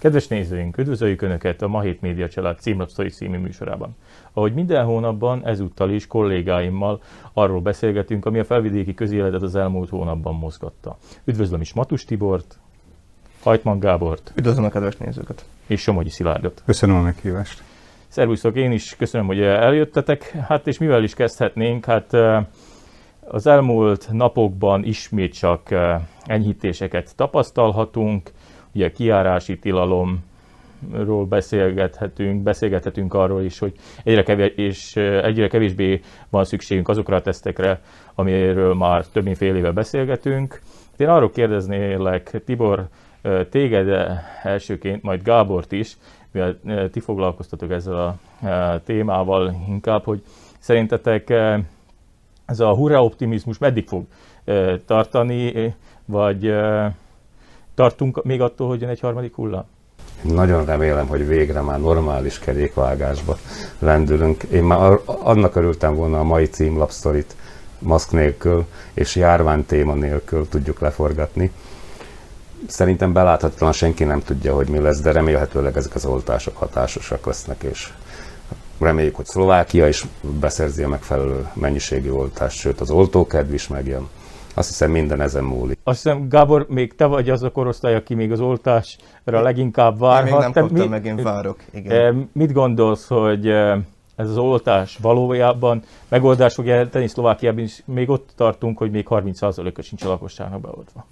Kedves nézőink, üdvözöljük Önöket a Mahét Média Család címlapszai című műsorában. Ahogy minden hónapban, ezúttal is kollégáimmal arról beszélgetünk, ami a felvidéki közéletet az elmúlt hónapban mozgatta. Üdvözlöm is Matus Tibort, Hajtman Gábort. Üdvözlöm a kedves nézőket. És Somogyi Szilárdot. Köszönöm a meghívást. Szervuszok, én is köszönöm, hogy eljöttetek. Hát és mivel is kezdhetnénk? Hát az elmúlt napokban ismét csak enyhítéseket tapasztalhatunk ugye kiárási tilalomról beszélgethetünk, beszélgethetünk arról is, hogy egyre, kevés, és egyre kevésbé van szükségünk azokra a tesztekre, amiről már több mint fél éve beszélgetünk. Én arról kérdeznélek, Tibor, téged elsőként, majd Gábort is, mivel ti foglalkoztatok ezzel a témával inkább, hogy szerintetek ez a hurra optimizmus meddig fog tartani, vagy Tartunk még attól, hogy jön egy harmadik hullám? Nagyon remélem, hogy végre már normális kerékvágásba lendülünk. Én már annak örültem volna a mai címlapsztorit maszk nélkül és járvány téma nélkül tudjuk leforgatni. Szerintem beláthatatlan senki nem tudja, hogy mi lesz, de remélhetőleg ezek az oltások hatásosak lesznek, és reméljük, hogy Szlovákia is beszerzi a megfelelő mennyiségű oltást, sőt az oltókedv is megjön. Azt hiszem minden ezen múlik. Azt hiszem, Gábor, még te vagy az a korosztály, aki még az oltásra leginkább várhat. Én még nem kaptam, mit, meg én várok. Igen. Eh, mit gondolsz, hogy eh, ez az oltás valójában megoldás fog jelenteni Szlovákiában is? Még ott tartunk, hogy még 30%-a sincs a lakosságnak beoltva.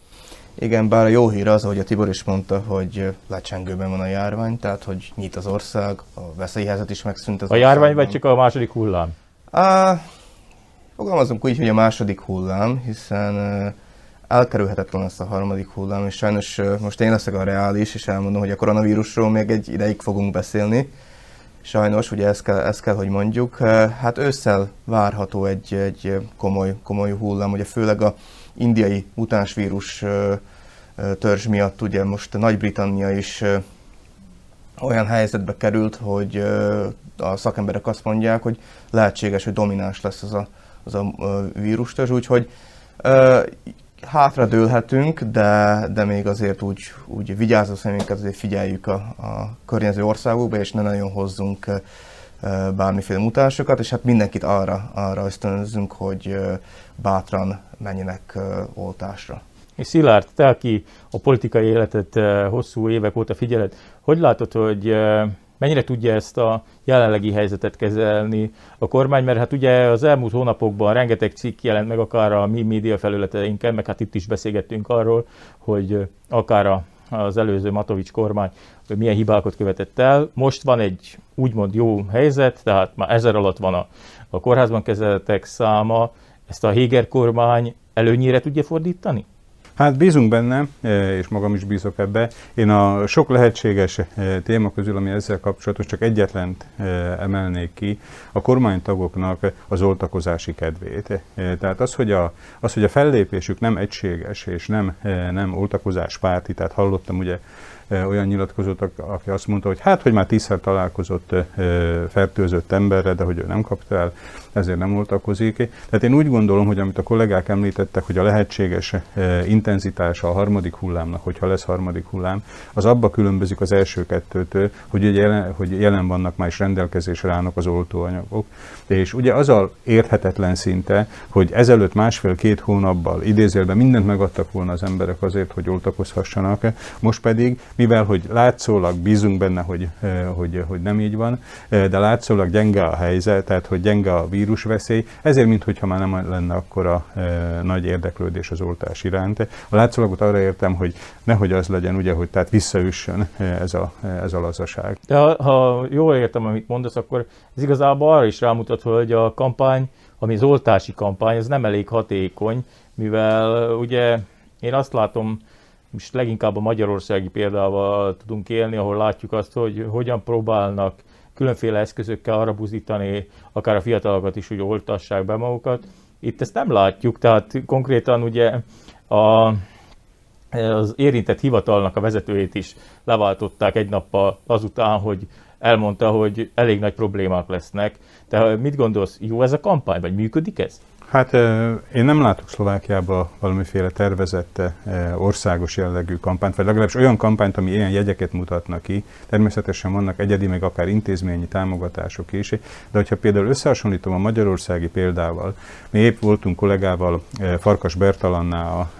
Igen, bár a jó hír az, hogy a Tibor is mondta, hogy lecsengőben van a járvány, tehát hogy nyit az ország, a veszélyhelyzet is megszűnt az A országban. járvány vagy csak a második hullám? Uh, Fogalmazunk úgy, hogy a második hullám, hiszen elkerülhetetlen lesz a harmadik hullám, és sajnos most én leszek a reális, és elmondom, hogy a koronavírusról még egy ideig fogunk beszélni. Sajnos, ugye ezt kell, ezt kell hogy mondjuk. Hát ősszel várható egy, egy komoly, komoly hullám, ugye főleg a indiai utánsvírus törzs miatt ugye most Nagy-Britannia is olyan helyzetbe került, hogy a szakemberek azt mondják, hogy lehetséges, hogy domináns lesz az a az a vírustörzs, úgyhogy hátra dőlhetünk, de, de még azért úgy, úgy vigyázó személyeket azért figyeljük a, a környező országokba, és ne nagyon hozzunk bármiféle mutásokat, és hát mindenkit arra, arra ösztönözzünk, hogy bátran menjenek oltásra. És Szilárd, te, aki a politikai életet hosszú évek óta figyeled, hogy látod, hogy mennyire tudja ezt a jelenlegi helyzetet kezelni a kormány, mert hát ugye az elmúlt hónapokban rengeteg cikk jelent meg akár a mi média felületeinken, meg hát itt is beszélgettünk arról, hogy akár az előző Matovics kormány hogy milyen hibákat követett el. Most van egy úgymond jó helyzet, tehát már ezer alatt van a, a kórházban kezeltek száma, ezt a Héger kormány előnyére tudja fordítani? Hát bízunk benne, e, és magam is bízok ebbe. Én a sok lehetséges e, téma közül, ami ezzel kapcsolatos, csak egyetlen e, emelnék ki, a kormánytagoknak az oltakozási kedvét. Tehát az, hogy a, az, hogy a fellépésük nem egységes, és nem, nem oltakozás párti, tehát hallottam ugye olyan nyilatkozott, aki azt mondta, hogy hát, hogy már tízszer találkozott fertőzött emberre, de hogy ő nem kapta el, ezért nem oltakozik. Tehát én úgy gondolom, hogy amit a kollégák említettek, hogy a lehetséges intenzitása a harmadik hullámnak, hogyha lesz harmadik hullám, az abba különbözik az első kettőtől, hogy, jelen, hogy jelen vannak már is rendelkezésre állnak az oltóanyagok. És ugye az a érthetetlen szinte, hogy ezelőtt másfél-két hónapban idézélben mindent megadtak volna az emberek azért, hogy oltakozhassanak, most pedig mivel hogy látszólag bízunk benne, hogy, eh, hogy, hogy nem így van, eh, de látszólag gyenge a helyzet, tehát hogy gyenge a vírusveszély, ezért, mintha már nem lenne akkor a e, nagy érdeklődés az oltás iránt. A látszólagot arra értem, hogy nehogy az legyen, ugye, hogy tehát visszaüssön ez a, ez a lazaság. De ha, ha jól értem, amit mondasz, akkor ez igazából arra is rámutat, hogy a kampány, ami az oltási kampány, ez nem elég hatékony, mivel ugye én azt látom, most leginkább a magyarországi példával tudunk élni, ahol látjuk azt, hogy hogyan próbálnak különféle eszközökkel arra buzítani, akár a fiatalokat is, hogy oltassák be magukat. Itt ezt nem látjuk, tehát konkrétan ugye a, az érintett hivatalnak a vezetőjét is leváltották egy nappal azután, hogy elmondta, hogy elég nagy problémák lesznek. Te mit gondolsz, jó ez a kampány, vagy működik ez? Hát én nem látok Szlovákiába valamiféle tervezett országos jellegű kampányt, vagy legalábbis olyan kampányt, ami ilyen jegyeket mutatna ki. Természetesen vannak egyedi, meg akár intézményi támogatások is, de hogyha például összehasonlítom a magyarországi példával, mi épp voltunk kollégával Farkas Bertalannál,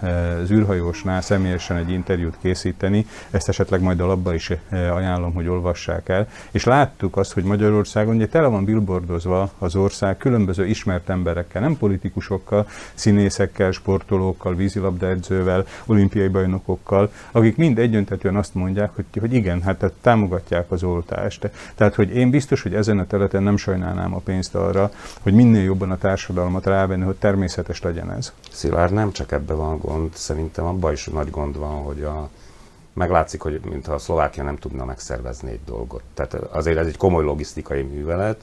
az űrhajósnál személyesen egy interjút készíteni, ezt esetleg majd a labba is ajánlom, hogy olvassák el, és láttuk azt, hogy Magyarországon ugye tele van billboardozva az ország különböző ismert emberekkel, nem politikusokkal, színészekkel, sportolókkal, vízilabdaedzővel, olimpiai bajnokokkal, akik mind egyöntetően azt mondják, hogy, hogy igen, hát tehát támogatják az oltást. Tehát, hogy én biztos, hogy ezen a területen nem sajnálnám a pénzt arra, hogy minél jobban a társadalmat rávenni, hogy természetes legyen ez. Szilárd, nem csak ebben van gond, szerintem abban is nagy gond van, hogy a, meglátszik, hogy mintha a Szlovákia nem tudna megszervezni egy dolgot. Tehát azért ez egy komoly logisztikai művelet,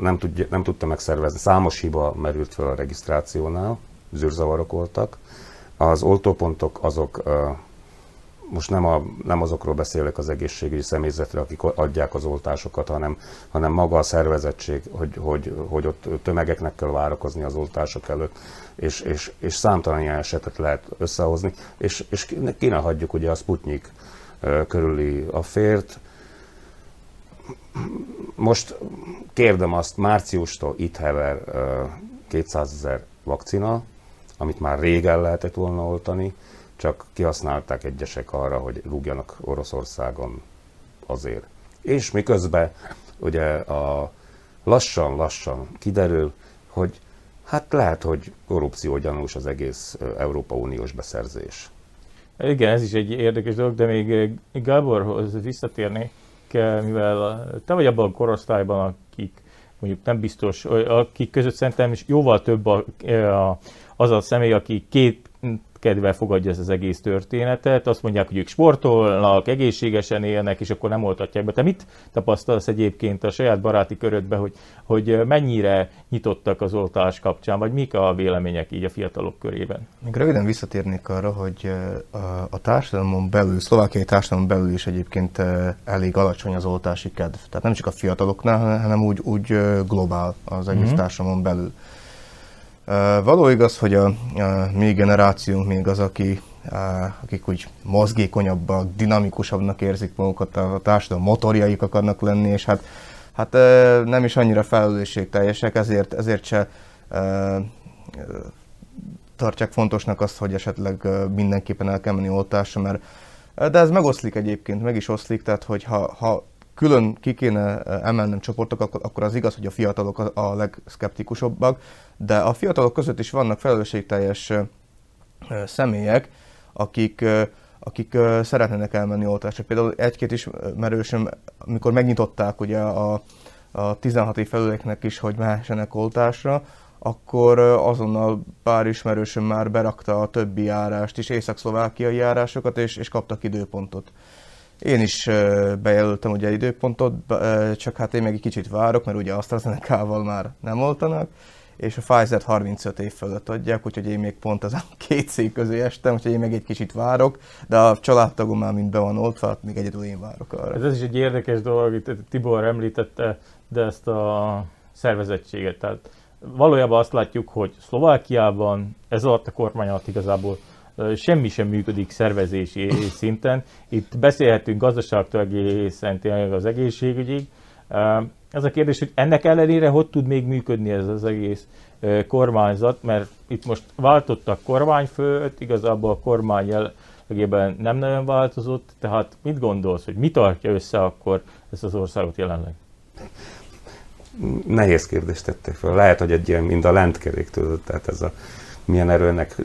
nem, tudja, nem tudta megszervezni. Számos hiba merült fel a regisztrációnál, zűrzavarok voltak. Az oltópontok azok, most nem, a, nem azokról beszélek az egészségügyi személyzetre, akik adják az oltásokat, hanem, hanem maga a szervezettség, hogy, hogy, hogy ott tömegeknek kell várakozni az oltások előtt, és, és, és számtalan ilyen esetet lehet összehozni, és, és kéne hagyjuk ugye a Sputnik körüli fért, most kérdem azt, márciustól itt hever 200 ezer vakcina, amit már régen lehetett volna oltani, csak kihasználták egyesek arra, hogy rúgjanak Oroszországon azért. És miközben ugye a lassan-lassan kiderül, hogy hát lehet, hogy korrupció gyanús az egész Európa Uniós beszerzés. Igen, ez is egy érdekes dolog, de még Gáborhoz visszatérni mivel te vagy abban a korosztályban, akik mondjuk nem biztos, akik között szerintem is jóval több a, a, az a személy, aki két kedve fogadja ez az egész történetet. Azt mondják, hogy ők sportolnak, egészségesen élnek, és akkor nem oltatják be. Te mit tapasztalsz egyébként a saját baráti körödbe, hogy, hogy mennyire nyitottak az oltás kapcsán, vagy mik a vélemények így a fiatalok körében? Még röviden visszatérnék arra, hogy a, társadalmon belül, szlovákiai társadalomon belül is egyébként elég alacsony az oltási kedv. Tehát nem csak a fiataloknál, hanem úgy, úgy globál az egész mm-hmm. társadalomon belül. Való igaz, hogy a, a mi generációnk még az, aki, a, akik úgy mozgékonyabbak, dinamikusabbnak érzik magukat, a, a társadalom motorjaik akarnak lenni, és hát, hát nem is annyira felelősségteljesek, ezért, ezért se tartják fontosnak azt, hogy esetleg mindenképpen el kell menni oltásra, mert de ez megoszlik egyébként, meg is oszlik, tehát hogy ha, ha külön ki kéne emelnem csoportok, akkor az igaz, hogy a fiatalok a legszkeptikusabbak, de a fiatalok között is vannak felelősségteljes személyek, akik, akik szeretnének elmenni oltásra. Például egy-két ismerősöm, amikor megnyitották ugye a, a 16 év felüléknek is, hogy mehessenek oltásra, akkor azonnal pár ismerősöm már berakta a többi járást is, észak-szlovákiai járásokat, és, és kaptak időpontot. Én is bejelöltem ugye időpontot, csak hát én még egy kicsit várok, mert ugye AstraZeneca-val már nem oltanak, és a Pfizer 35 év fölött adják, úgyhogy én még pont az a két szék közé estem, úgyhogy én még egy kicsit várok, de a családtagom már mind be van oltva, hát még egyedül én várok arra. Ez, ez is egy érdekes dolog, itt Tibor említette, de ezt a szervezettséget, tehát valójában azt látjuk, hogy Szlovákiában ez alatt a kormány alatt igazából semmi sem működik szervezési szinten. Itt beszélhetünk gazdaságtól egészen tényleg az egészségügyig. Ez a kérdés, hogy ennek ellenére hogy tud még működni ez az egész kormányzat, mert itt most váltottak kormányfőt, igazából a kormány jellegében nem nagyon változott, tehát mit gondolsz, hogy mi tartja össze akkor ezt az országot jelenleg? Nehéz kérdést tettek fel. Lehet, hogy egy ilyen, mind a lentkerék tudod, tehát ez a milyen erőnek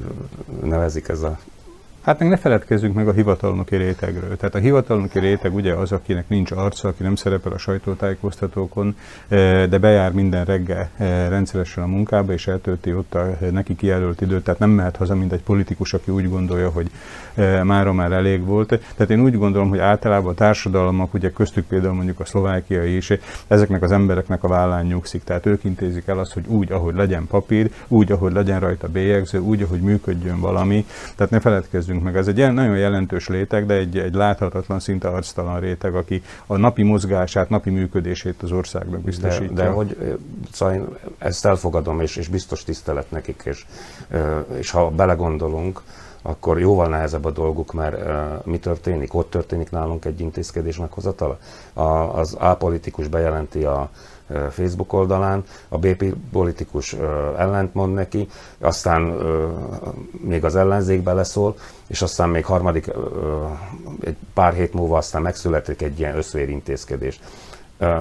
nevezik ez a Hát meg ne feledkezzünk meg a hivatalnoki rétegről. Tehát a hivatalnoki réteg ugye az, akinek nincs arca, aki nem szerepel a sajtótájékoztatókon, eh, de bejár minden reggel eh, rendszeresen a munkába, és eltölti ott a neki kijelölt időt, tehát nem mehet haza, mint egy politikus, aki úgy gondolja, hogy eh, mára már elég volt. Tehát én úgy gondolom, hogy általában a társadalmak, ugye köztük például mondjuk a szlovákiai is, ezeknek az embereknek a vállán nyugszik. Tehát ők intézik el azt, hogy úgy, ahogy legyen papír, úgy, ahogy legyen rajta bélyegző, úgy, ahogy működjön valami. Tehát ne feledkezzünk feledkezzünk meg. Ez egy nagyon jelentős réteg, de egy, egy láthatatlan, szinte arctalan réteg, aki a napi mozgását, napi működését az országnak biztosítja. De, de hogy szóval ezt elfogadom, és, és biztos tisztelet nekik, és, és ha belegondolunk, akkor jóval nehezebb a dolguk, mert uh, mi történik? Ott történik nálunk egy intézkedés meghozatala. A, az A politikus bejelenti a Facebook oldalán, a BP politikus uh, ellent mond neki, aztán még az ellenzék beleszól, és aztán még harmadik, egy pár hét múlva aztán megszületik egy ilyen összvérintézkedés.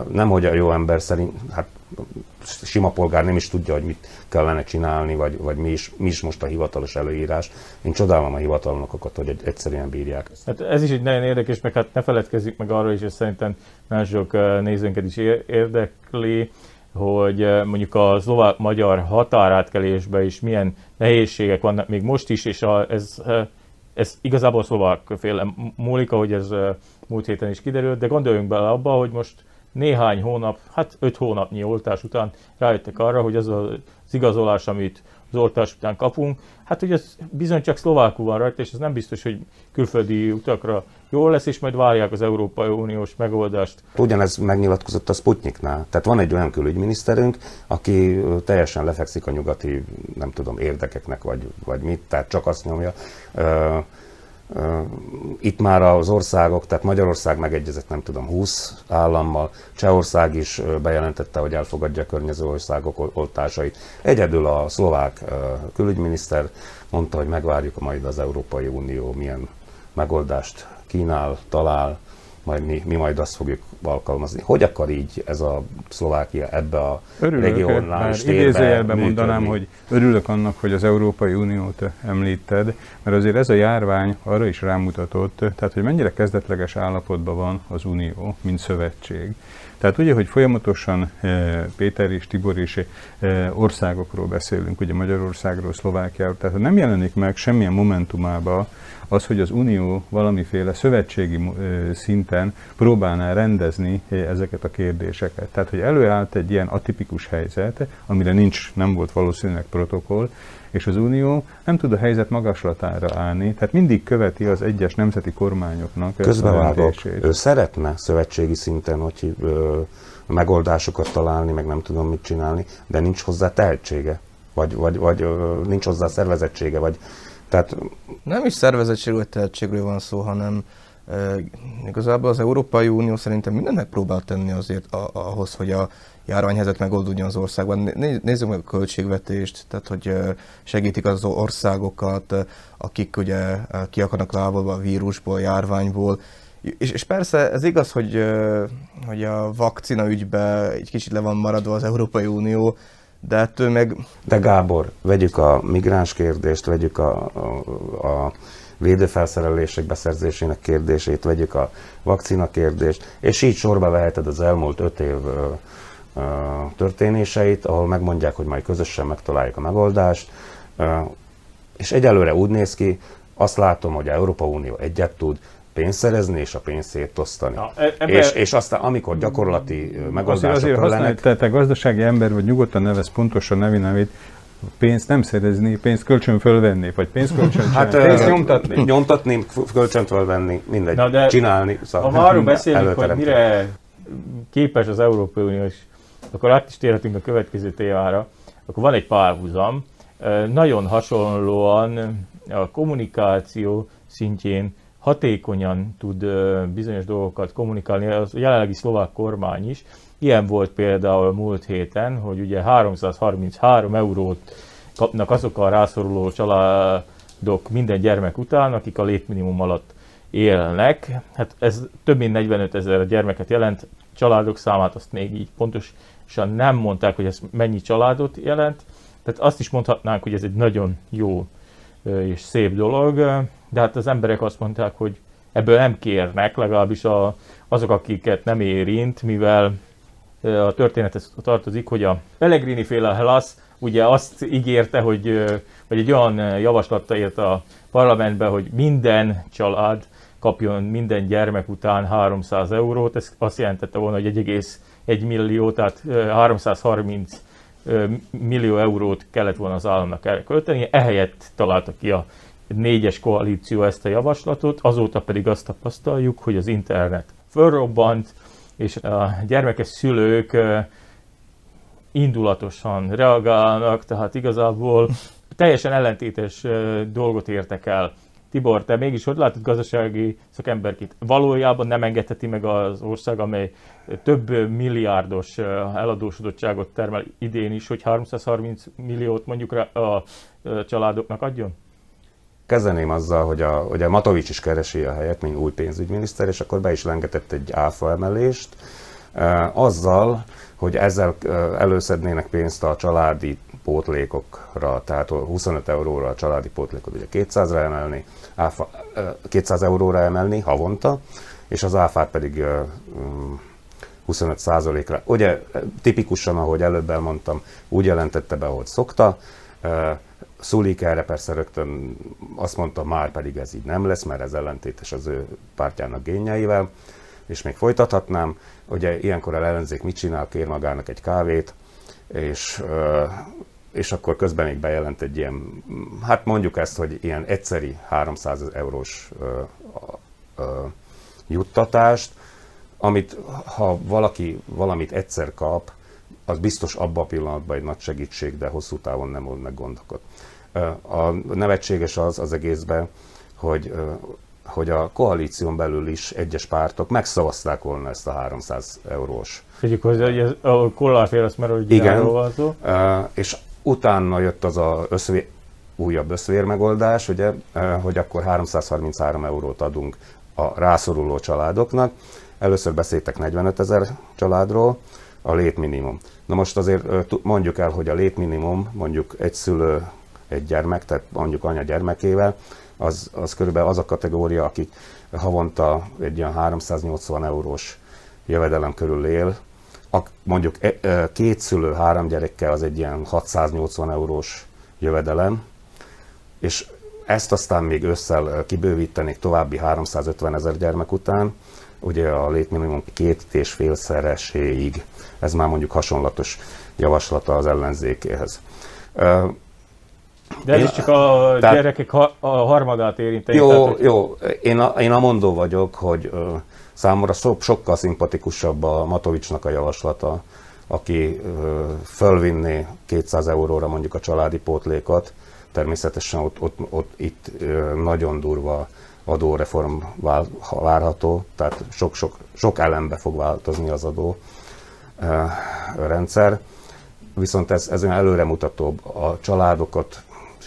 Nem, hogy a jó ember szerint, hát sima polgár nem is tudja, hogy mit kellene csinálni, vagy, vagy mi, is, mi is most a hivatalos előírás. Én csodálom a hivatalnokokat, hogy egyszerűen bírják. Hát ez is egy nagyon érdekes, meg hát ne feledkezzük meg arról is, és szerintem mások nézőnket is érdekli, hogy mondjuk a szlovák-magyar határátkelésben is milyen nehézségek vannak még most is, és a, ez, ez igazából szlovák féle múlik, ahogy ez múlt héten is kiderült, de gondoljunk bele abba, hogy most néhány hónap, hát öt hónapnyi oltás után rájöttek arra, hogy az az igazolás, amit az oltás után kapunk, hát hogy ez bizony csak szlovákul van rajta, és ez nem biztos, hogy külföldi utakra jól lesz, és majd várják az Európai Uniós megoldást. Ugyanez megnyilatkozott a Sputniknál. Tehát van egy olyan külügyminiszterünk, aki teljesen lefekszik a nyugati, nem tudom, érdekeknek, vagy, vagy mit, tehát csak azt nyomja. Itt már az országok, tehát Magyarország megegyezett nem tudom 20 állammal, Csehország is bejelentette, hogy elfogadja a környező országok oltásait. Egyedül a szlovák külügyminiszter mondta, hogy megvárjuk majd az Európai Unió milyen megoldást kínál, talál, majd mi, mi majd azt fogjuk alkalmazni. Hogy akar így ez a Szlovákia ebbe a örülök, regionális térbe Idézőjelben mondanám, hogy örülök annak, hogy az Európai Uniót említed, mert azért ez a járvány arra is rámutatott, tehát hogy mennyire kezdetleges állapotban van az Unió, mint szövetség. Tehát ugye, hogy folyamatosan eh, Péter és Tibor és eh, országokról beszélünk, ugye Magyarországról, Szlovákiáról, tehát nem jelenik meg semmilyen momentumába az, hogy az Unió valamiféle szövetségi szinten próbálná rendezni ezeket a kérdéseket. Tehát, hogy előállt egy ilyen atipikus helyzet, amire nincs, nem volt valószínűleg protokoll, és az Unió nem tud a helyzet magaslatára állni, tehát mindig követi az egyes nemzeti kormányoknak Közbevágok. Ő szeretne szövetségi szinten, hogy ö, megoldásokat találni, meg nem tudom mit csinálni, de nincs hozzá tehetsége, vagy, vagy, vagy ö, nincs hozzá szervezettsége, vagy tehát nem is szervezettségről vagy tehetségről van szó, hanem e, igazából az Európai Unió szerintem mindennek próbál tenni azért a, ahhoz, hogy a járványhelyzet megoldódjon az országban. Nézzük meg a költségvetést, tehát hogy segítik az országokat, akik ugye ki akarnak lábolni a vírusból, járványból. És, és persze ez igaz, hogy, hogy a vakcina ügybe egy kicsit le van maradva az Európai Unió, de ettől meg... De Gábor, vegyük a migráns kérdést, vegyük a, a, a védőfelszerelések beszerzésének kérdését, vegyük a vakcina kérdést, és így sorba veheted az elmúlt öt év történéseit, ahol megmondják, hogy majd közösen megtaláljuk a megoldást, és egyelőre úgy néz ki, azt látom, hogy a Európa Unió egyet tud, pénzt szerezni és a pénzt szétosztani. Na, e- ebbe... és, és aztán, amikor gyakorlati megoldások azért, azért lennek... Te, te gazdasági ember vagy, nyugodtan nevez pontosan nevi nevét, pénzt nem szerezni, pénzt kölcsön fölvenni, vagy pénzt kölcsön hát, pénzt nyomtatni. Nyomtatni, kölcsön fölvenni, mindegy, Na de csinálni. Szóval ha arról beszélünk, hogy mire képes az Európai Unió, és akkor át is térhetünk a következő témára, akkor van egy párhuzam. Nagyon hasonlóan a kommunikáció szintjén hatékonyan tud bizonyos dolgokat kommunikálni, az jelenlegi szlovák kormány is. Ilyen volt például múlt héten, hogy ugye 333 eurót kapnak azok a rászoruló családok minden gyermek után, akik a létminimum alatt élnek. Hát ez több mint 45 ezer gyermeket jelent, családok számát azt még így pontosan nem mondták, hogy ez mennyi családot jelent. Tehát azt is mondhatnánk, hogy ez egy nagyon jó és szép dolog, de hát az emberek azt mondták, hogy ebből nem kérnek, legalábbis a, azok, akiket nem érint, mivel a történethez tartozik, hogy a Pellegrini féle Hellas ugye azt ígérte, hogy, vagy egy olyan javaslatta ért a parlamentbe, hogy minden család kapjon minden gyermek után 300 eurót, ez azt jelentette volna, hogy 1,1 millió, tehát 330 millió eurót kellett volna az államnak erre költeni, ehelyett találtak ki a négyes koalíció ezt a javaslatot, azóta pedig azt tapasztaljuk, hogy az internet fölrobbant, és a gyermekes szülők indulatosan reagálnak, tehát igazából teljesen ellentétes dolgot értek el. Tibor, te mégis hogy látod gazdasági szakemberkit? Valójában nem engedheti meg az ország, amely több milliárdos eladósodottságot termel idén is, hogy 330 milliót mondjuk a családoknak adjon? Kezdeném azzal, hogy a, hogy a Matovics is keresi a helyet, mint új pénzügyminiszter, és akkor be is lengetett egy áfa emelést, azzal, hogy ezzel előszednének pénzt a családi pótlékokra, tehát 25 euróra a családi pótlékot ugye 200-ra emelni, áfa, 200 euróra emelni havonta, és az áfát pedig 25%-ra. Mm, ugye tipikusan, ahogy előbb elmondtam, úgy jelentette be, ahogy szokta. Szulik erre persze rögtön azt mondta, már pedig ez így nem lesz, mert ez ellentétes az ő pártjának génjeivel, és még folytathatnám. Ugye ilyenkor a ellenzék mit csinál, kér magának egy kávét, és és akkor közben még bejelent egy ilyen, hát mondjuk ezt, hogy ilyen egyszeri 300 eurós ö, ö, juttatást, amit ha valaki valamit egyszer kap, az biztos abban a pillanatban egy nagy segítség, de hosszú távon nem old meg gondokat. A nevetséges az az egészben, hogy, hogy a koalíción belül is egyes pártok megszavazták volna ezt a 300 eurós. Tegyük hozzá, hogy ez a kollárfél azt már, hogy Igen, van szó. és Utána jött az a összvé, újabb összvér megoldás, ugye, eh, hogy akkor 333 eurót adunk a rászoruló családoknak. Először beszéltek 45 ezer családról, a létminimum. Na most azért eh, mondjuk el, hogy a létminimum mondjuk egy szülő, egy gyermek, tehát mondjuk anya gyermekével, az, az körülbelül az a kategória, akik havonta egy ilyen 380 eurós jövedelem körül él, mondjuk e, e, két szülő három gyerekkel az egy ilyen 680 eurós jövedelem, és ezt aztán még összel kibővítenék további 350 ezer gyermek után, ugye a létminimum két és félszereséig. Ez már mondjuk hasonlatos javaslata az ellenzékéhez. De ez én, is csak a tehát, gyerekek a harmadát érinti. Jó, tehát, jó. Én, a, én amondó vagyok, hogy Számomra so, sokkal szimpatikusabb a Matovicsnak a javaslata, aki fölvinné 200 euróra mondjuk a családi pótlékat. Természetesen ott, ott, ott itt nagyon durva adóreform várható, tehát sok-sok sok elembe fog változni az adó rendszer. Viszont ez, ez olyan előremutatóbb, a családokat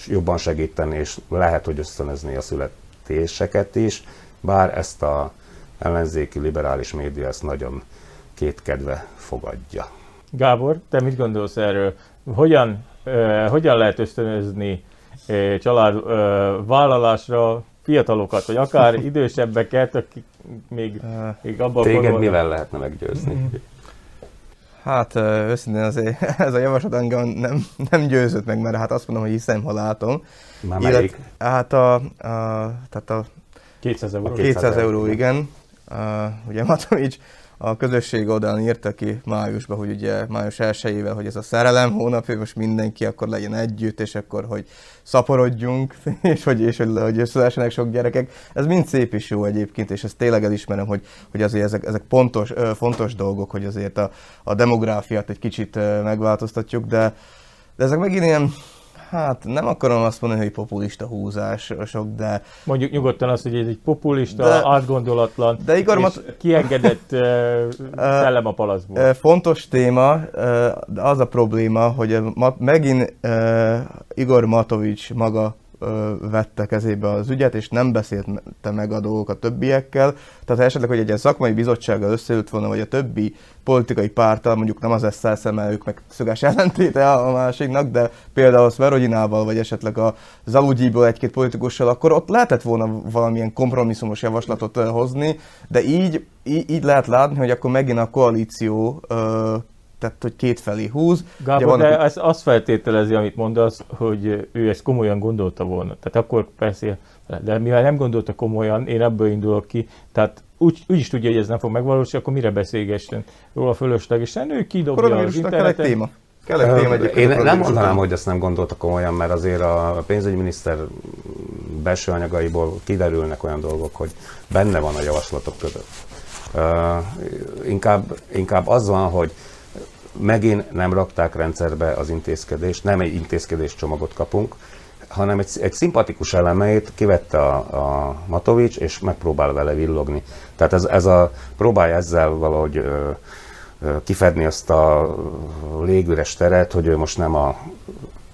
jobban segíteni, és lehet, hogy ösztönözni a születéseket is, bár ezt a ellenzéki liberális média ezt nagyon kétkedve fogadja. Gábor, te mit gondolsz erről? Hogyan, uh, hogyan lehet ösztönözni uh, család vállalásra fiatalokat, vagy akár idősebbeket, akik még, még abban Téged korban... mivel lehetne meggyőzni? Hát őszintén azért ez a javaslat engem nem, nem győzött meg, mert hát azt mondom, hogy hiszem, ha látom. Már Illet, Hát a, a, tehát a 200 euró. 200 euró, igen. Uh, ugye Matovics a közösség oldalán írta ki májusban, hogy ugye május 1 hogy ez a szerelem hónap, hogy most mindenki akkor legyen együtt, és akkor, hogy szaporodjunk, és hogy, és hogy, hogy összeszülessenek sok gyerekek. Ez mind szép is jó egyébként, és ezt tényleg elismerem, hogy, hogy azért ezek, ezek pontos, fontos dolgok, hogy azért a, a demográfiát egy kicsit megváltoztatjuk, de, de ezek megint ilyen Hát nem akarom azt mondani, hogy populista húzások, de... Mondjuk nyugodtan azt, hogy ez egy populista, de, átgondolatlan, de Igor és Mat- kiengedett uh, szellem a palaszból. Uh, fontos téma, uh, de az a probléma, hogy megint uh, Igor Matovics maga vette kezébe az ügyet, és nem beszélte meg a dolgokat többiekkel. Tehát esetleg, hogy egy ilyen szakmai bizottsággal összeült volna, vagy a többi politikai pártal, mondjuk nem az ezt mert ők meg szöges ellentéte a másiknak, de például Szverodinával, vagy esetleg a Zalugyiból egy-két politikussal, akkor ott lehetett volna valamilyen kompromisszumos javaslatot hozni, de így, így lehet látni, hogy akkor megint a koalíció tehát hogy kétfelé húz. Gábor, vannak, de ez azt feltételezi, amit mondasz, hogy ő ezt komolyan gondolta volna. Tehát akkor persze, de mivel nem gondolta komolyan, én ebből indulok ki, tehát úgy, úgy is tudja, hogy ez nem fog megvalósulni, akkor mire beszélgessen róla fölöslegesen, ő kidobja az interneten. Téma. Kell egy téma Én nem mondanám, hogy ezt nem gondolta komolyan, mert azért a pénzügyminiszter belső anyagaiból kiderülnek olyan dolgok, hogy benne van a javaslatok között. Inkább, inkább az van, hogy megint nem rakták rendszerbe az intézkedést, nem egy intézkedés csomagot kapunk, hanem egy, egy szimpatikus elemeit kivette a, a Matovics, és megpróbál vele villogni. Tehát ez, ez a, próbálja ezzel valahogy ö, ö, kifedni azt a légüres teret, hogy ő most nem a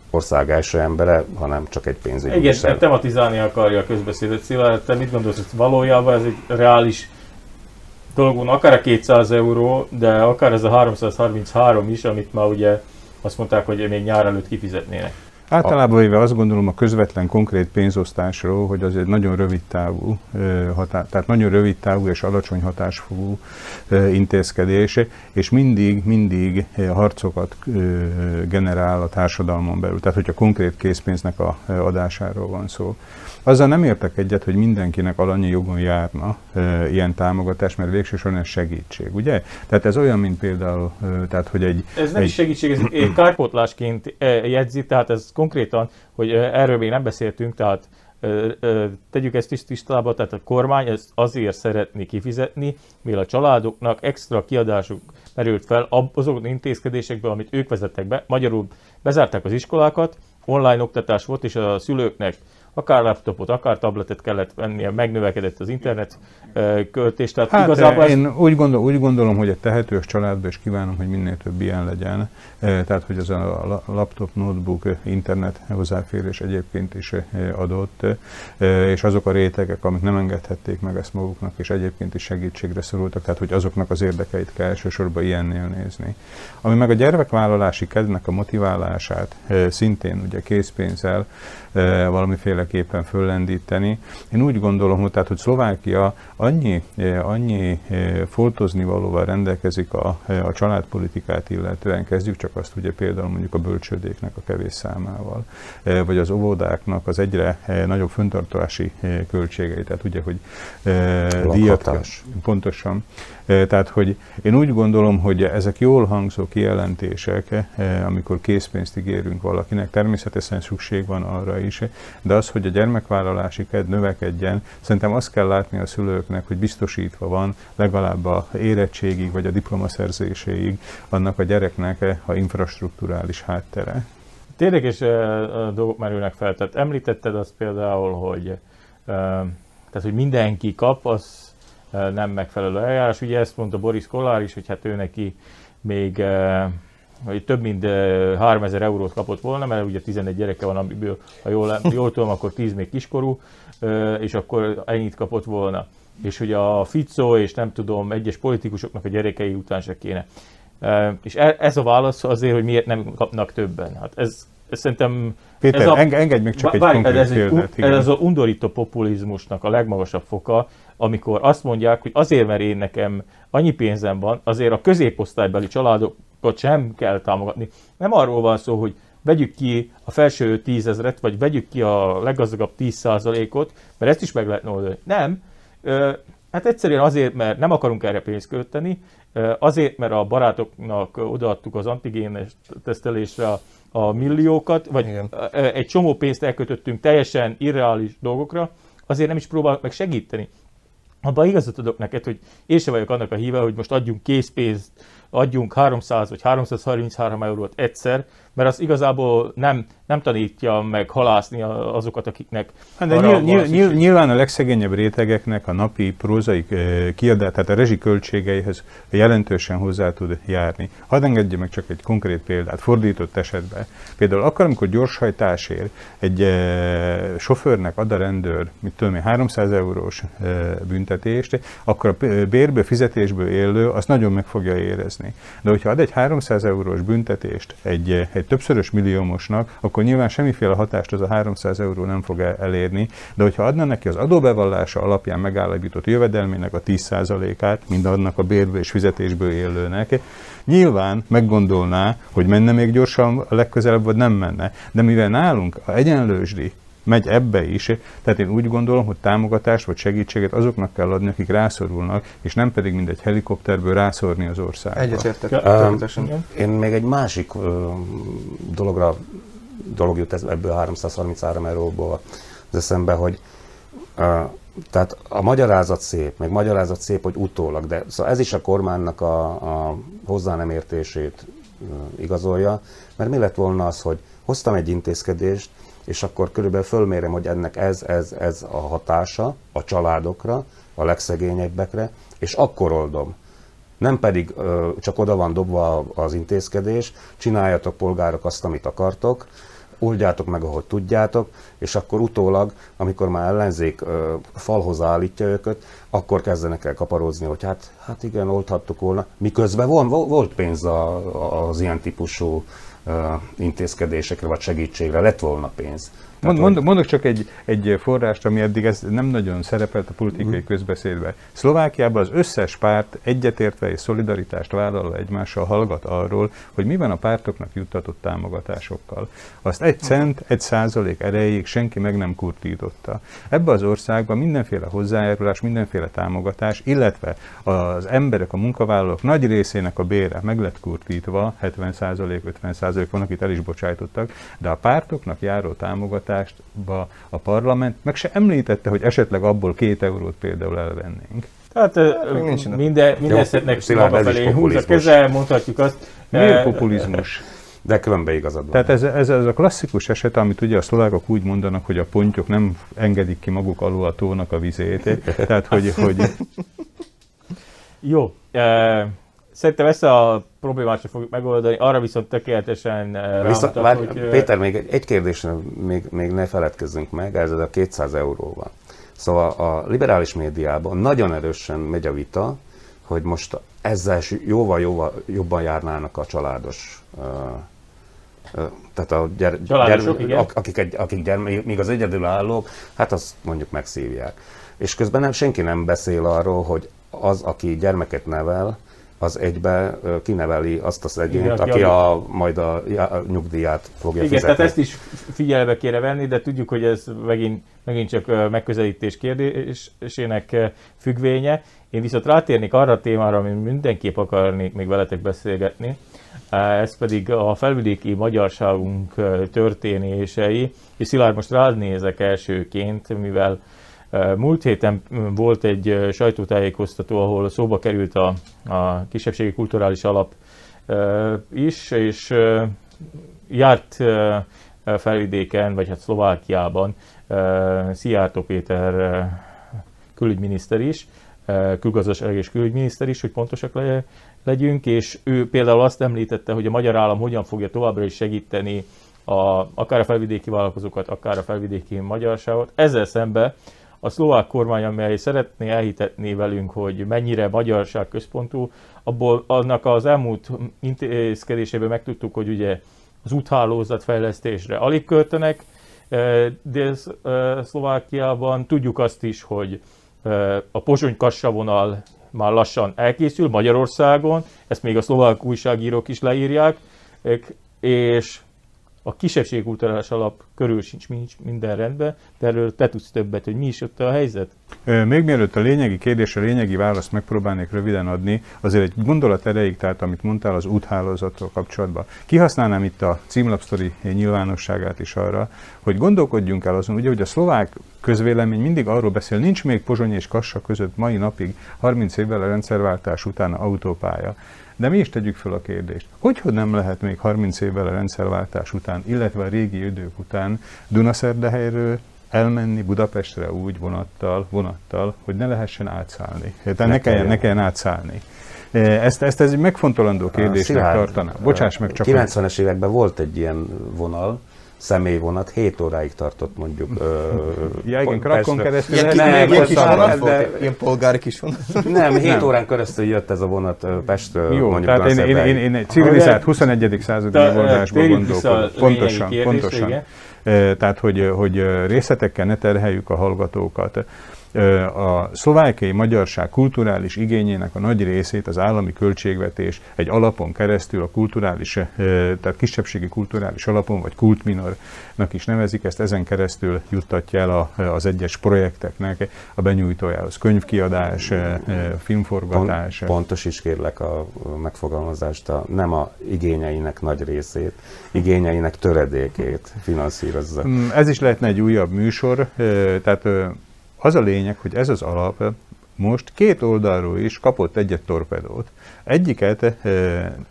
ország első embere, hanem csak egy pénzügyi Igen, tematizálni akarja a közbeszédet. Szilárd, te mit gondolsz, hogy valójában ez egy reális dolgon, akár a 200 euró, de akár ez a 333 is, amit már ugye azt mondták, hogy még nyár előtt kifizetnének. Általában véve azt gondolom a közvetlen konkrét pénzosztásról, hogy az egy nagyon rövid távú, tehát nagyon rövid távú és alacsony hatásfogú intézkedés, és mindig, mindig harcokat generál a társadalmon belül. Tehát, hogyha konkrét készpénznek a adásáról van szó. Azzal nem értek egyet, hogy mindenkinek alanyi jogon járna e, ilyen támogatás, mert végsősorban ez segítség, ugye? Tehát ez olyan, mint például, e, tehát hogy egy... Ez nem egy... is segítség, ez egy kárpótlásként jegyzi, tehát ez konkrétan, hogy erről még nem beszéltünk, tehát tegyük ezt tisztába, tehát a kormány ezt azért szeretné kifizetni, mivel a családoknak extra kiadásuk merült fel azok intézkedésekből, amit ők vezettek be. Magyarul bezárták az iskolákat, online oktatás volt, és a szülőknek akár laptopot, akár tabletet kellett vennie, megnövekedett az internet költés. Tehát hát igazából én ez... úgy, gondol, úgy gondolom, hogy egy tehetős családban is kívánom, hogy minél több ilyen legyen. Tehát, hogy az a laptop, notebook, internet hozzáférés egyébként is adott, és azok a rétegek, amik nem engedhették meg ezt maguknak, és egyébként is segítségre szorultak, tehát, hogy azoknak az érdekeit kell elsősorban ilyennél nézni. Ami meg a gyermekvállalási kedvnek a motiválását szintén ugye készpénzzel, valamiféleképpen föllendíteni. Én úgy gondolom, hogy, tehát, hogy Szlovákia annyi, annyi foltozni valóval rendelkezik a, a családpolitikát illetően, kezdjük csak azt ugye például mondjuk a bölcsődéknek a kevés számával, vagy az óvodáknak az egyre nagyobb föntartási költségei, tehát ugye, hogy díjat, pontosan, tehát, hogy én úgy gondolom, hogy ezek jól hangzó kijelentések, amikor készpénzt ígérünk valakinek, természetesen szükség van arra is, de az, hogy a gyermekvállalási kedv növekedjen, szerintem azt kell látni a szülőknek, hogy biztosítva van legalább a érettségig vagy a diplomaszerzéséig annak a gyereknek a infrastruktúrális háttere. Érdekes dolgok merülnek fel. Tehát említetted azt például, hogy, tehát, hogy mindenki kap, az nem megfelelő eljárás. Ugye ezt mondta Boris Kollár is, hogy hát ő neki még hogy több mint 3000 eurót kapott volna, mert ugye 11 gyereke van, amiből, ha jól, jól tudom, akkor 10 még kiskorú, és akkor ennyit kapott volna. És hogy a Fico és nem tudom, egyes politikusoknak a gyerekei után se kéne. És e, ez a válasz azért, hogy miért nem kapnak többen. Hát ez, szerintem... Péter, ez a, engedj meg csak egy konkrét ez, példát, egy, ez az a undorító populizmusnak a legmagasabb foka, amikor azt mondják, hogy azért, mert én nekem annyi pénzem van, azért a középosztálybeli családokat sem kell támogatni. Nem arról van szó, hogy vegyük ki a felső tízezret, vagy vegyük ki a leggazdagabb 10%-ot, mert ezt is meg lehet oldani. Nem. Hát egyszerűen azért, mert nem akarunk erre pénzt költeni, azért, mert a barátoknak odaadtuk az antigénes tesztelésre a, a milliókat, vagy Igen. egy csomó pénzt elkötöttünk teljesen irreális dolgokra, azért nem is próbálok meg segíteni abban igazat adok neked, hogy én sem vagyok annak a híve, hogy most adjunk készpénzt, adjunk 300 vagy 333 eurót egyszer, mert az igazából nem, nem tanítja meg halászni azokat, akiknek hát de nyilván, nyilván, nyilván, nyilván a legszegényebb rétegeknek a napi prózai kiadás, tehát a rezsiköltségeihez jelentősen hozzá tud járni. Hadd engedje meg csak egy konkrét példát, fordított esetben. Például akkor, amikor gyorshajtásért egy e, sofőrnek ad a rendőr, mit tudom én, 300 eurós e, büntetést, akkor a bérből, fizetésből élő azt nagyon meg fogja érezni. De hogyha ad egy 300 eurós büntetést egy egy többszörös milliómosnak, akkor nyilván semmiféle hatást az a 300 euró nem fog elérni, de hogyha adna neki az adóbevallása alapján megállapított jövedelmének a 10%-át, mind annak a bérből és fizetésből élőnek, nyilván meggondolná, hogy menne még gyorsan a legközelebb, vagy nem menne. De mivel nálunk a egyenlősdi megy ebbe is. Tehát én úgy gondolom, hogy támogatást vagy segítséget azoknak kell adni, akik rászorulnak, és nem pedig mindegy helikopterből rászorni az országba. Egyetértek. Uh, én még egy másik uh, dologra dolog jut ebből a 333 euróból. az eszembe, hogy uh, tehát a magyarázat szép, meg magyarázat szép, hogy utólag, de szóval ez is a kormánynak a, a hozzá nem értését uh, igazolja, mert mi lett volna az, hogy hoztam egy intézkedést, és akkor körülbelül fölmérem, hogy ennek ez, ez, ez a hatása a családokra, a legszegényebbekre, és akkor oldom. Nem pedig ö, csak oda van dobva az intézkedés, csináljatok polgárok azt, amit akartok, oldjátok meg, ahogy tudjátok, és akkor utólag, amikor már ellenzék ö, falhoz állítja őket, akkor kezdenek el kaparozni, hogy hát, hát igen, oldhattuk volna. Miközben von, volt pénz a, az ilyen típusú intézkedésekre vagy segítségre, lett volna pénz. Mond, mondok, mondok csak egy, egy forrást, ami eddig ez nem nagyon szerepelt a politikai uh-huh. közbeszédben. Szlovákiában az összes párt egyetértve és szolidaritást vállalva egymással hallgat arról, hogy mi van a pártoknak juttatott támogatásokkal. Azt egy cent, egy százalék erejéig senki meg nem kurtította. Ebben az országban mindenféle hozzájárulás, mindenféle támogatás, illetve az emberek, a munkavállalók nagy részének a bére meg lett kurtítva, 70 százalék, 50 százalék van, akit el is bocsájtottak, de a pártoknak járó támogatás támogatást a parlament meg se említette, hogy esetleg abból két eurót például elvennénk. Tehát hát, minden, minden esetnek maga felé húz a keze, mondhatjuk azt. Miért populizmus? De különben igazad van. Tehát ez, ez, ez a klasszikus eset, amit ugye a szlovákok úgy mondanak, hogy a pontyok nem engedik ki maguk alul a tónak a vizét. Tehát, hogy... hogy... Jó. Szerintem ezt a problémát sem fogjuk megoldani, arra viszont tökéletesen eh, viszont, vár, hogy... Eh, Péter, még egy kérdésre még, még ne feledkezzünk meg, ez a 200 euróval. Szóval a liberális médiában nagyon erősen megy a vita, hogy most ezzel jóval-jóval jobban járnának a családos uh, uh, tehát a gyere, gyere, igen. akik, egy, akik gyere, még az egyedülállók, hát azt mondjuk megszívják. És közben nem, senki nem beszél arról, hogy az, aki gyermeket nevel, az egybe kineveli azt a szegényt, Igen, aki a, majd a, a nyugdíját fogja Igen, fizetni. tehát ezt is figyelme kéne venni, de tudjuk, hogy ez megint, megint csak megközelítés kérdésének függvénye. Én viszont rátérnék arra a témára, amit mindenképp akarnék még veletek beszélgetni, ez pedig a felvidéki magyarságunk történései, és Szilárd most rád nézek elsőként, mivel Múlt héten volt egy sajtótájékoztató, ahol szóba került a, a kisebbségi kulturális alap is, és járt felvidéken, vagy hát Szlovákiában Szijjártó Péter külügyminiszter is, külgazdaság és külügyminiszter is, hogy pontosak legyünk, és ő például azt említette, hogy a magyar állam hogyan fogja továbbra is segíteni a, akár a felvidéki vállalkozókat, akár a felvidéki magyarságot. Ezzel szemben a szlovák kormány, amely szeretné elhitetni velünk, hogy mennyire magyarság központú, abból annak az elmúlt intézkedésében megtudtuk, hogy ugye az úthálózat fejlesztésre alig költenek, eh, Dél-Szlovákiában. Tudjuk azt is, hogy eh, a Pozsony-Kassa már lassan elkészül Magyarországon, ezt még a szlovák újságírók is leírják, és a kisebbségkulturális alap körül sincs minden rendben, de erről te tudsz többet, hogy mi is ott a helyzet? Még mielőtt a lényegi kérdésre, a lényegi választ megpróbálnék röviden adni, azért egy gondolat erejéig, tehát amit mondtál az úthálózattal kapcsolatban. Kihasználnám itt a címlapsztori nyilvánosságát is arra, hogy gondolkodjunk el azon, ugye, hogy a szlovák közvélemény mindig arról beszél, nincs még Pozsony és Kassa között mai napig, 30 évvel a rendszerváltás után autópálya. De mi is tegyük fel a kérdést, hogy, hogy nem lehet még 30 évvel a rendszerváltás után, illetve a régi idők után Dunaszerdehelyről elmenni Budapestre úgy vonattal, vonattal, hogy ne lehessen átszállni. Tehát ne, ne, kelljen, ne kelljen átszállni. E, ezt, ezt ez egy megfontolandó kérdésnek tartanám. Bocsáss meg csak. 90-es években volt egy ilyen vonal, személyvonat 7 óráig tartott mondjuk. ja, igen, Krakon keresztül. Ilyen, nem, ilyen, kis vonat de, ilyen polgári kis vonat. Nem, 7 nem. órán keresztül jött ez a vonat Pestről. Jó, mondjuk tehát én, én, én, én egy civilizált 21. századi megoldásban gondolkodom. Pontosan, pontosan. Tehát, hogy, hogy részletekkel ne terheljük a hallgatókat. A szlovákiai magyarság kulturális igényének a nagy részét az állami költségvetés egy alapon keresztül, a kulturális, tehát kisebbségi kulturális alapon, vagy kultminornak is nevezik, ezt ezen keresztül juttatja el az egyes projekteknek a benyújtójához. Könyvkiadás, filmforgatás. Pont, pontos is kérlek a megfogalmazást, a, nem a igényeinek nagy részét, igényeinek töredékét finanszírozza. Mm, ez is lehetne egy újabb műsor, tehát az a lényeg, hogy ez az alap most két oldalról is kapott egyet torpedót. Egyiket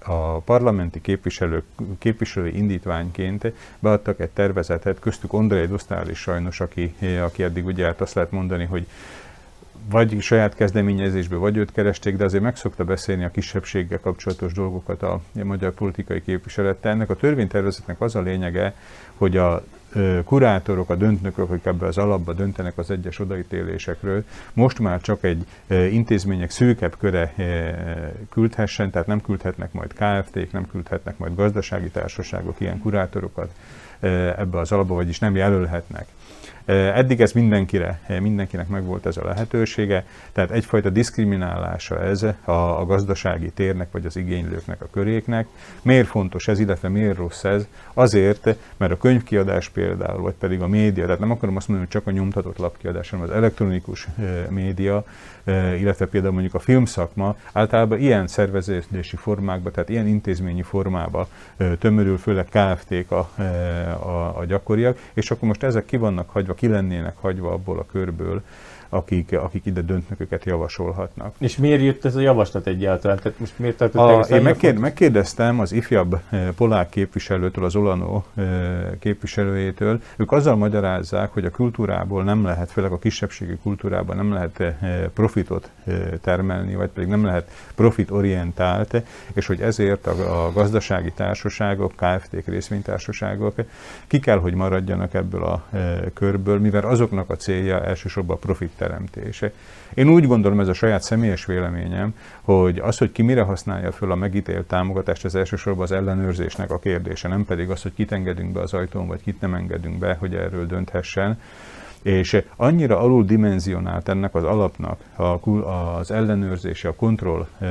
a parlamenti képviselők, képviselői indítványként beadtak egy tervezetet, köztük Ondrej Dosztál is sajnos, aki, aki eddig ugye hát azt lehet mondani, hogy vagy saját kezdeményezésből, vagy őt keresték, de azért meg szokta beszélni a kisebbséggel kapcsolatos dolgokat a, magyar politikai képviselettel. Ennek a törvénytervezetnek az a lényege, hogy a kurátorok, a döntnökök, akik ebbe az alapba döntenek az egyes odaítélésekről, most már csak egy intézmények szűkebb köre küldhessen, tehát nem küldhetnek majd KFT-k, nem küldhetnek majd gazdasági társaságok ilyen kurátorokat ebbe az alapba, vagyis nem jelölhetnek. Eddig ez mindenkire, mindenkinek megvolt ez a lehetősége, tehát egyfajta diszkriminálása ez a, a gazdasági térnek vagy az igénylőknek a köréknek. Miért fontos ez, illetve miért rossz ez? Azért, mert a könyvkiadás például, vagy pedig a média, tehát nem akarom azt mondani, hogy csak a nyomtatott lapkiadás, hanem az elektronikus média, illetve például mondjuk a filmszakma általában ilyen szervezési formákba, tehát ilyen intézményi formába tömörül, főleg KFT-k a, a, a gyakoriak, és akkor most ezek ki vannak hagyva, ki lennének hagyva abból a körből, akik, akik ide döntnököket javasolhatnak. És miért jött ez a javaslat egyáltalán? Tehát most miért a, én megkér, megkérdeztem az ifjabb eh, polák képviselőtől, az Olanó eh, képviselőjétől, ők azzal magyarázzák, hogy a kultúrából nem lehet, főleg a kisebbségi kultúrában nem lehet eh, profitot termelni, vagy pedig nem lehet profitorientált, és hogy ezért a, a gazdasági társaságok, KFT-k, részvénytársaságok ki kell, hogy maradjanak ebből a körből, mivel azoknak a célja elsősorban a profit teremtése. Én úgy gondolom, ez a saját személyes véleményem, hogy az, hogy ki mire használja föl a megítélt támogatást, az elsősorban az ellenőrzésnek a kérdése, nem pedig az, hogy kit engedünk be az ajtón, vagy kit nem engedünk be, hogy erről dönthessen és annyira alul dimenzionált ennek az alapnak az ellenőrzése, a kontroll e,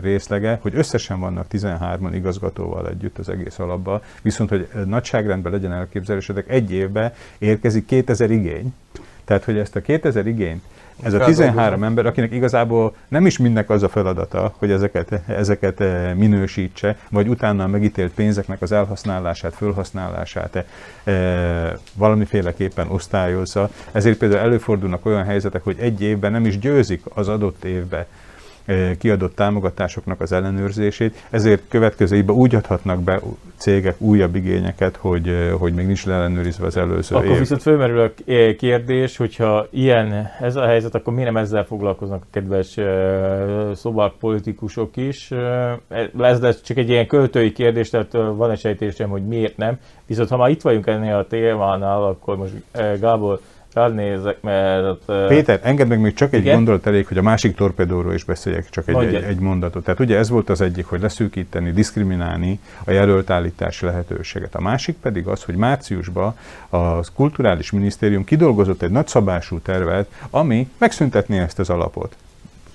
részlege, hogy összesen vannak 13 igazgatóval együtt az egész alapban, viszont hogy nagyságrendben legyen elképzelésedek, egy évben érkezik 2000 igény, tehát, hogy ezt a 2000 igényt, ez a 13 ember, akinek igazából nem is mindnek az a feladata, hogy ezeket, ezeket eh, minősítse, vagy utána a megítélt pénzeknek az elhasználását, fölhasználását e, valamiféleképpen osztályozza. Ezért például előfordulnak olyan helyzetek, hogy egy évben nem is győzik az adott évbe kiadott támogatásoknak az ellenőrzését, ezért következő évben úgy adhatnak be cégek újabb igényeket, hogy, hogy még nincs ellenőrizve az előző Akkor év. viszont fölmerül a kérdés, hogyha ilyen ez a helyzet, akkor miért nem ezzel foglalkoznak a kedves szobák politikusok is? Ez lesz csak egy ilyen költői kérdés, tehát van egy sejtésem, hogy miért nem. Viszont ha már itt vagyunk ennél a témánál, akkor most Gábor Rád nézek, mert... Péter, engedd meg még csak egy igen? gondolat elég, hogy a másik torpedóról is beszéljek, csak egy, egy, egy mondatot. Tehát ugye ez volt az egyik, hogy leszűkíteni, diszkriminálni a jelölt állítási lehetőséget. A másik pedig az, hogy márciusban a Kulturális Minisztérium kidolgozott egy nagyszabású tervet, ami megszüntetné ezt az alapot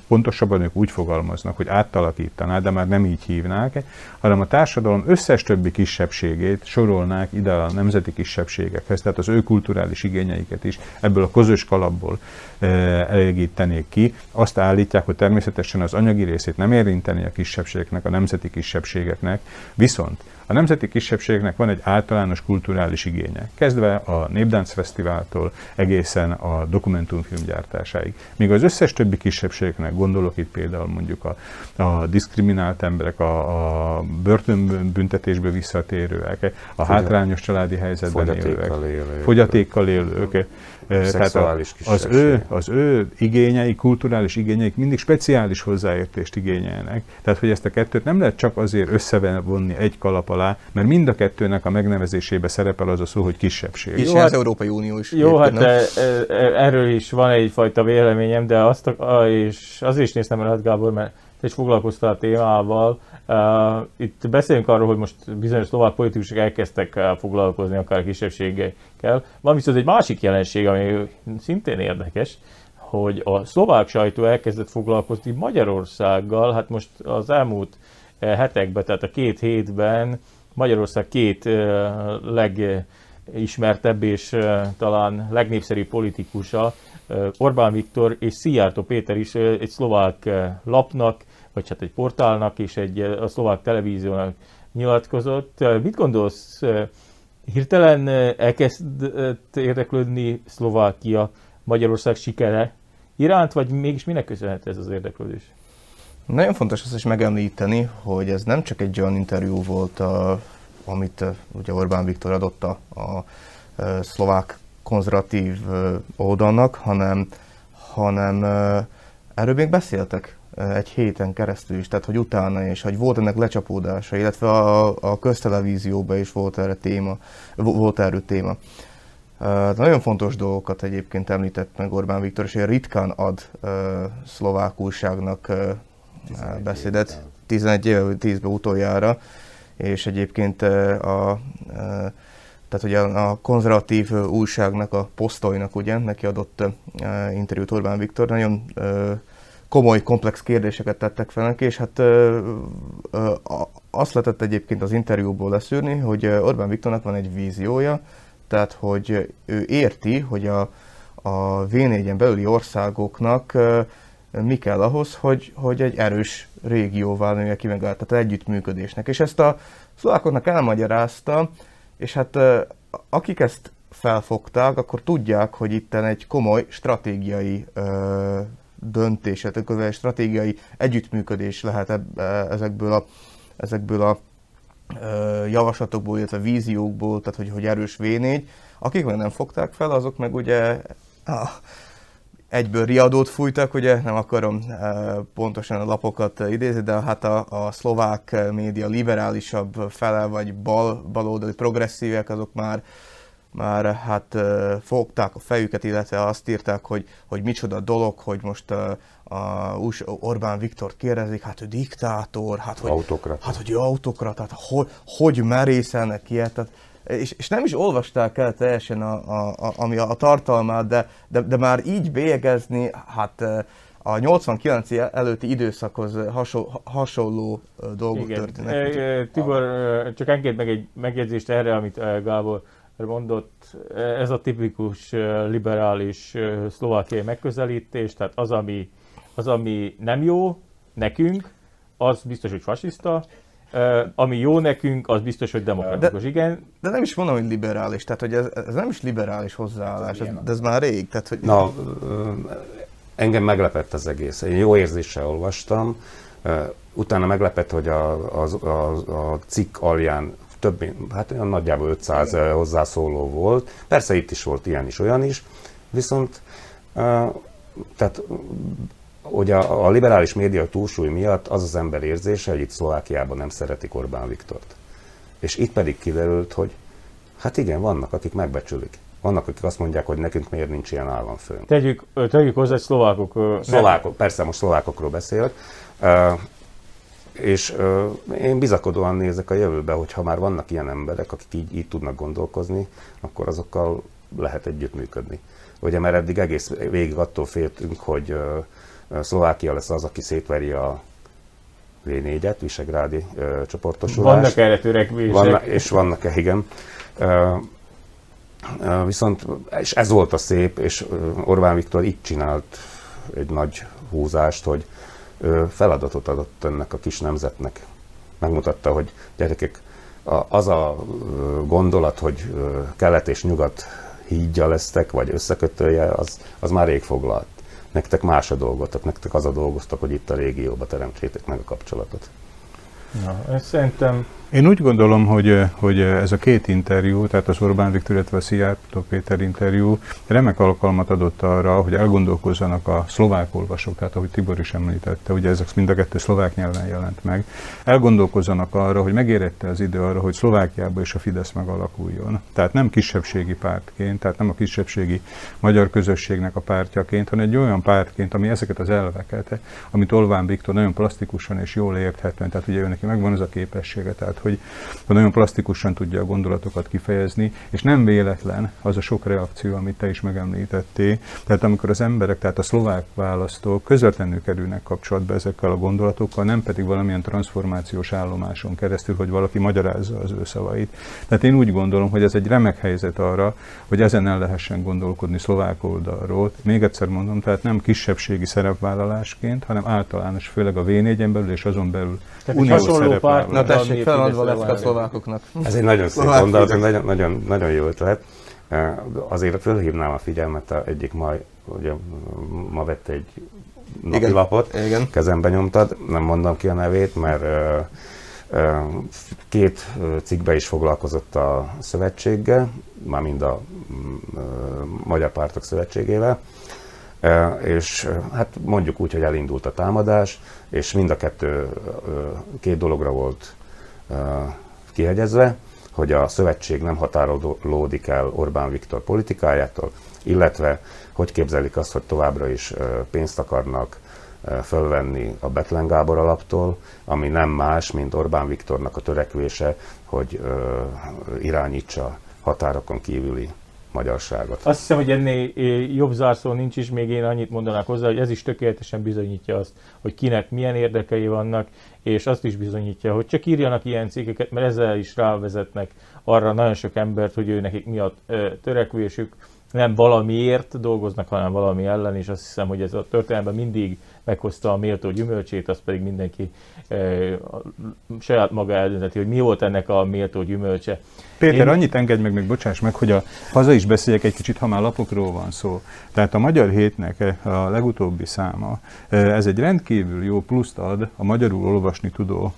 pontosabban ők úgy fogalmaznak, hogy átalakítaná, de már nem így hívnák, hanem a társadalom összes többi kisebbségét sorolnák ide a nemzeti kisebbségekhez, tehát az ő kulturális igényeiket is ebből a közös kalapból e, elégítenék ki. Azt állítják, hogy természetesen az anyagi részét nem érinteni a kisebbségeknek, a nemzeti kisebbségeknek, viszont a nemzeti kisebbségnek van egy általános kulturális igénye, kezdve a Népdánc Fesztiváltól egészen a dokumentumfilm gyártásáig. Míg az összes többi kisebbségnek, gondolok itt például mondjuk a, a diszkriminált emberek, a, a börtönbüntetésbe visszatérőek, a hátrányos családi helyzetben élők, élők, fogyatékkal élők, tehát a, az, ő, az ő igényei, kulturális igényeik mindig speciális hozzáértést igényelnek. Tehát, hogy ezt a kettőt nem lehet csak azért összevonni egy kalap alá, mert mind a kettőnek a megnevezésébe szerepel az a szó, hogy kisebbség. És jó, hát, az Európai Unió is. Jó, hát de, erről is van egyfajta véleményem, de azt a, és azért is néztem el, Gábor, mert te is foglalkoztál a témával. Uh, itt beszélünk arról, hogy most bizonyos szlovák politikusok elkezdtek uh, foglalkozni akár kisebbségekkel. Van viszont egy másik jelenség, ami szintén érdekes, hogy a szlovák sajtó elkezdett foglalkozni Magyarországgal, hát most az elmúlt hetekben, tehát a két hétben Magyarország két legismertebb és talán legnépszerűbb politikusa, Orbán Viktor és Szijjártó Péter is egy szlovák lapnak, vagy hát egy portálnak és egy a szlovák televíziónak nyilatkozott. Mit gondolsz, hirtelen elkezdett érdeklődni Szlovákia Magyarország sikere iránt, vagy mégis minek köszönhet ez az érdeklődés? Nagyon fontos azt is megemlíteni, hogy ez nem csak egy olyan interjú volt, amit ugye Orbán Viktor adott a, a szlovák konzervatív oldalnak, hanem, hanem erről még beszéltek egy héten keresztül is, tehát hogy utána is, hogy volt ennek lecsapódása, illetve a, a köztelevízióban is volt erre téma, volt erről téma. Uh, nagyon fontos dolgokat egyébként említett meg Orbán Viktor, és ritkán ad uh, szlovák újságnak uh, beszédet, 11 éve, 10 utoljára, és egyébként uh, a, uh, tehát ugye a konzervatív újságnak, a posztolynak ugye, neki adott uh, interjút Orbán Viktor, nagyon uh, komoly, komplex kérdéseket tettek fel neki, és hát uh, uh, azt lehetett egyébként az interjúból leszűrni, hogy Orbán Viktornak van egy víziója, tehát hogy ő érti, hogy a, a V4-en belüli országoknak uh, mi kell ahhoz, hogy, hogy egy erős régióvá nője ki meg, tehát együttműködésnek. És ezt a szlovákoknak elmagyarázta, és hát akik ezt felfogták, akkor tudják, hogy itt egy komoly stratégiai ö, döntés, tehát egy stratégiai együttműködés lehet eb, ezekből a, ezekből a ö, javaslatokból, illetve víziókból, tehát hogy, hogy erős V4. Akik meg nem fogták fel, azok meg ugye ah, egyből riadót fújtak, ugye nem akarom pontosan a lapokat idézni, de hát a, a szlovák média liberálisabb fele, vagy bal, baloldali progresszívek, azok már már hát fogták a fejüket, illetve azt írták, hogy, hogy micsoda dolog, hogy most a, Orbán Viktor kérdezik, hát ő diktátor, hát hogy, autokrat. hát, hogy ő autokrat, hát hogy, hogy merészelnek ilyet, tehát és, és nem is olvasták el teljesen a, a, a, ami a, a tartalmát, de, de, de már így bélyegezni, hát a 89 előtti időszakhoz hasonló, hasonló dolgok Igen. történnek. Tibor, csak engedd meg egy megjegyzést erre, amit Gábor mondott. Ez a tipikus liberális szlovákiai megközelítés, tehát az, ami, az, ami nem jó nekünk, az biztos, hogy fasiszta, ami jó nekünk, az biztos, hogy demokratikus, de, igen. De nem is mondom, hogy liberális, tehát hogy ez, ez nem is liberális hozzáállás, ez, de ez már rég. Tehát, hogy... Na, engem meglepett az egész. Én jó érzéssel olvastam, utána meglepett, hogy a, a, a, a cikk alján több, hát olyan nagyjából 500 igen. hozzászóló volt. Persze itt is volt ilyen is, olyan is, viszont tehát hogy a, a liberális média túlsúly miatt az az ember érzése, hogy itt Szlovákiában nem szeretik Orbán Viktort. És itt pedig kiderült, hogy hát igen, vannak, akik megbecsülik. Vannak, akik azt mondják, hogy nekünk miért nincs ilyen államfőnk. Tegyük, tegyük hozzá, hogy szlovákok... Szlovákok, persze most szlovákokról beszélek. És én bizakodóan nézek a jövőbe, hogy ha már vannak ilyen emberek, akik így, így tudnak gondolkozni, akkor azokkal lehet együttműködni. Ugye, mert eddig egész végig attól féltünk, hogy Szlovákia lesz az, aki szétveri a V4-et, Visegrádi ö, csoportosulást. Vannak erre törekvések. Vannak, és vannak -e, igen. Ö, ö, viszont, és ez volt a szép, és Orbán Viktor így csinált egy nagy húzást, hogy feladatot adott ennek a kis nemzetnek. Megmutatta, hogy gyerekek, az a gondolat, hogy kelet és nyugat hídja lesztek, vagy összekötője, az, az már rég foglalt nektek más a dolgotok, nektek az a dolgoztok, hogy itt a régióba teremtsétek meg a kapcsolatot. Na, ezt szerintem én úgy gondolom, hogy, hogy ez a két interjú, tehát az Orbán Viktor, illetve a Szijjártó Péter interjú remek alkalmat adott arra, hogy elgondolkozzanak a szlovák olvasók, tehát ahogy Tibor is említette, ugye ezek mind a kettő szlovák nyelven jelent meg, elgondolkozzanak arra, hogy megérette az idő arra, hogy Szlovákiában is a Fidesz megalakuljon. Tehát nem kisebbségi pártként, tehát nem a kisebbségi magyar közösségnek a pártjaként, hanem egy olyan pártként, ami ezeket az elveket, amit Orbán Viktor nagyon plastikusan és jól érthetően, tehát ugye ő neki megvan ez a képessége, tehát tehát hogy, nagyon plastikusan tudja a gondolatokat kifejezni, és nem véletlen az a sok reakció, amit te is megemlítettél. Tehát amikor az emberek, tehát a szlovák választók közvetlenül kerülnek kapcsolatba ezekkel a gondolatokkal, nem pedig valamilyen transformációs állomáson keresztül, hogy valaki magyarázza az ő szavait. Tehát én úgy gondolom, hogy ez egy remek helyzet arra, hogy ezen el lehessen gondolkodni szlovák oldalról. Még egyszer mondom, tehát nem kisebbségi szerepvállalásként, hanem általános, főleg a v belül és azon belül uniós szerepvállalás. Na tessék, feladva lesz a szlovákoknak. Ez egy nagyon szép gondolat, nagyon, nagyon, nagyon jó ötlet. Azért fölhívnám a figyelmet, a egyik ma, ugye, ma vette egy napilapot, Igen. Igen. kezembe nyomtad, nem mondom ki a nevét, mert Két cikkbe is foglalkozott a szövetséggel, már mind a Magyar Pártok Szövetségével, és hát mondjuk úgy, hogy elindult a támadás, és mind a kettő két dologra volt kihegyezve, hogy a szövetség nem határolódik el Orbán Viktor politikájától, illetve hogy képzelik azt, hogy továbbra is pénzt akarnak fölvenni a Betlen Gábor alaptól, ami nem más, mint Orbán Viktornak a törekvése, hogy irányítsa határokon kívüli magyarságot. Azt hiszem, hogy ennél jobb zárszó nincs is, még én annyit mondanák hozzá, hogy ez is tökéletesen bizonyítja azt, hogy kinek milyen érdekei vannak, és azt is bizonyítja, hogy csak írjanak ilyen cikkeket, mert ezzel is rávezetnek arra nagyon sok embert, hogy ő nekik mi a törekvésük, nem valamiért dolgoznak, hanem valami ellen, és azt hiszem, hogy ez a történelemben mindig meghozta a méltó gyümölcsét, az pedig mindenki e, saját maga eldönteti, hogy mi volt ennek a méltó gyümölcse. Péter, Én... annyit engedj meg, még bocsáss meg, hogy a haza is beszéljek egy kicsit, ha már lapokról van szó. Tehát a Magyar Hétnek a legutóbbi száma, ez egy rendkívül jó pluszt ad a magyarul olvasni tudó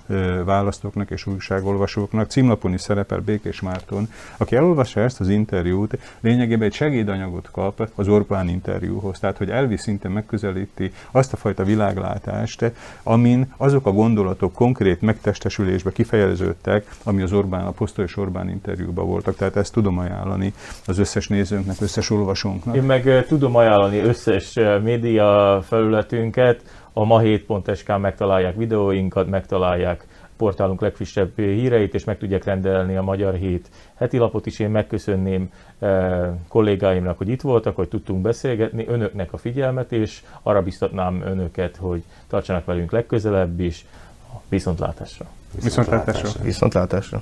választóknak és újságolvasóknak. Címlapon is szerepel Békés Márton, aki elolvassa ezt az interjút, lényegében egy segédanyagot kap az Orbán interjúhoz. Tehát, hogy elvi szinten megközelíti azt a fajta világlátást, amin azok a gondolatok konkrét megtestesülésbe kifejeződtek, ami az Orbán, a Posztol és Orbán interjúban voltak. Tehát ezt tudom ajánlani az összes nézőnknek, összes olvasónknak. Én meg tudom ajánlani összes média felületünket, a ma7.sk megtalálják videóinkat, megtalálják portálunk legfrissebb híreit, és meg tudják rendelni a Magyar Hét heti lapot is. Én megköszönném eh, kollégáimnak, hogy itt voltak, hogy tudtunk beszélgetni, önöknek a figyelmet, és arra biztatnám önöket, hogy tartsanak velünk legközelebb is. Viszontlátásra! Viszontlátásra! Viszontlátásra!